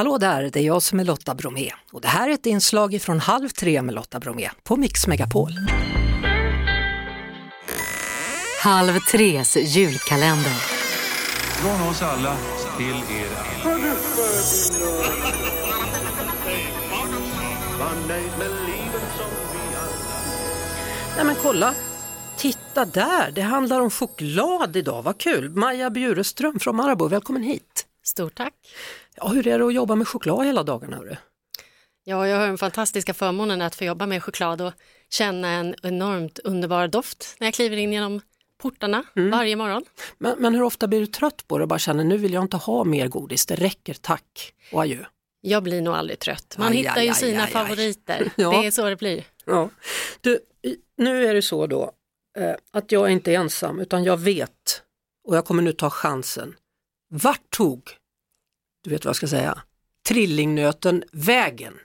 Hallå där, det är jag som är Lotta Bromé och det här är ett inslag från Halv tre med Lotta Bromé på Mix Megapol. Halv tres julkalender. Från oss alla till er alla. Nej men kolla, titta där, det handlar om choklad idag, vad kul! Maja Bjureström från Marabou, välkommen hit! Stort tack. Ja, hur är det att jobba med choklad hela dagarna? Hörru? Ja, jag har den fantastiska förmånen att få jobba med choklad och känna en enormt underbar doft när jag kliver in genom portarna varje morgon. Men, men hur ofta blir du trött på det och bara känner nu vill jag inte ha mer godis, det räcker, tack och adjö? Jag blir nog aldrig trött. Man Aj, hittar aj, ju aj, sina favoriter. Ja. Det är så det blir. Ja. Du, nu är det så då eh, att jag är inte ensam utan jag vet och jag kommer nu ta chansen. Vart tog, du vet vad jag ska säga, trillingnöten vägen?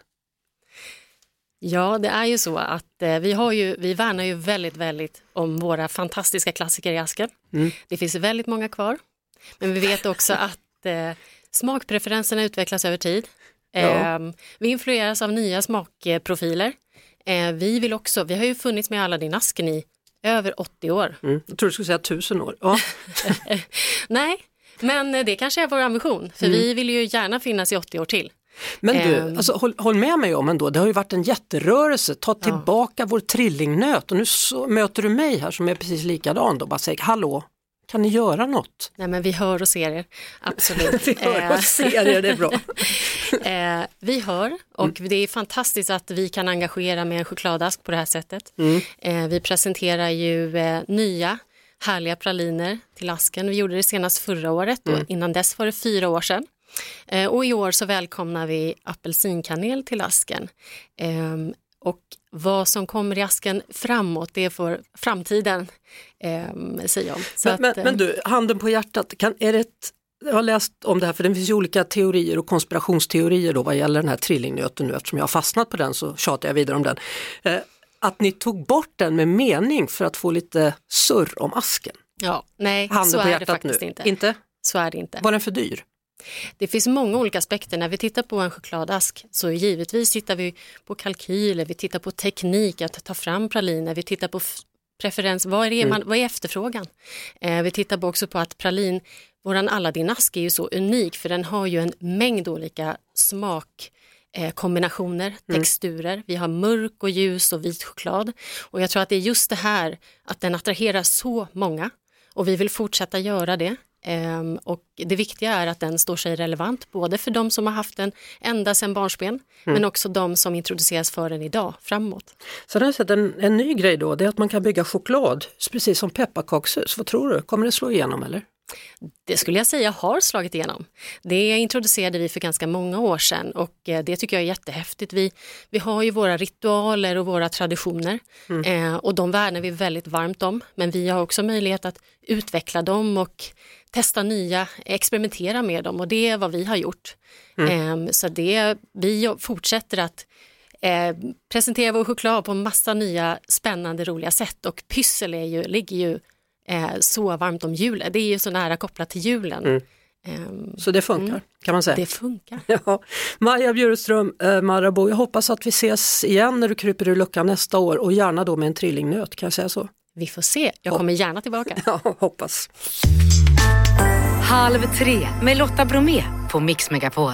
Ja, det är ju så att eh, vi, har ju, vi värnar ju väldigt, väldigt om våra fantastiska klassiker i asken. Mm. Det finns väldigt många kvar. Men vi vet också att eh, smakpreferenserna utvecklas över tid. Ja. Eh, vi influeras av nya smakprofiler. Eh, vi vill också, vi har ju funnits med Aladdin-asken i över 80 år. Mm. Jag tror du skulle säga tusen år. Ja. Nej, men eh, det kanske är vår ambition, för vi vill ju gärna finnas i 80 år till. Men du, Ehm. alltså, håll, håll med mig om ändå, det har ju varit en jätterörelse, ta tillbaka vår trillingnöt och nu så, möter du mig här som är precis likadan då, bara säger hallå, kan ni göra något? Nej, men vi hör och ser er, absolut. Vi hör Eh, och ser er, det är bra. Eh, vi hör och Mm. det är fantastiskt att vi kan engagera med en chokladask på det här sättet. Mm. Eh, vi presenterar ju eh, nya härliga praliner till asken. Vi gjorde det senast förra året och Mm. innan dess var det fyra år sedan. Eh, och i år så välkomnar vi apelsinkanel till asken. Ehm, och vad som kommer i asken framåt, det får framtiden um, säga om. Så Men, men, eh, men du, handen på hjärtat, kan, är det ett, jag har läst om det här för det finns ju olika teorier och konspirationsteorier då vad gäller den här trillingnöten nu eftersom jag har fastnat på den så tjatar jag vidare om den. Att ni tog bort den med mening för att få lite surr om asken. ja, nej, Handen så på är det faktiskt nu. inte. inte? Så är det inte. Var den för dyr? Det finns många olika aspekter. När vi tittar på en chokladask så givetvis tittar vi på kalkyler, vi tittar på teknik att ta fram praliner, vi tittar på preferens, vad är, det man, vad är efterfrågan? Eh, vi tittar på också på att pralin, våran Aladdin-ask är ju så unik för den har ju en mängd olika smak kombinationer, texturer. Vi har mörk och ljus och vit choklad. Och jag tror att det är just det här att den attraherar så många och vi vill fortsätta göra det. Ehm, och det viktiga är att den står sig relevant, både för de som har haft den ända sedan barnsben, men också de som introduceras för den idag, framåt. Sen har jag sett en, en ny grej då, det är att man kan bygga choklad precis som pepparkakshus. Vad tror du, kommer det slå igenom eller? Det skulle jag säga har slagit igenom. Det introducerade vi för ganska många år sedan och eh, det tycker jag är jättehäftigt. Vi, vi har ju våra ritualer och våra traditioner eh, och de värnar vi väldigt varmt om. Men vi har också möjlighet att utveckla dem och testa nya, experimentera med dem och det är vad vi har gjort. Eh, så det, vi fortsätter att eh, presentera vår choklad på massa nya spännande roliga sätt och pyssel är ju, ligger ju eh, så varmt om julen. Det är ju så nära kopplat till julen. Ehm, Så det funkar kan man säga. det funkar. Ja. Maja Bjureström, eh, Marabou, jag hoppas att vi ses igen när du kryper ur luckan nästa år och gärna då med en trillingnöt, kan jag säga så? Vi får se. Jag kommer gärna tillbaka. Ja, hoppas. Halv tre med Lotta Bromé på Mix Megapol.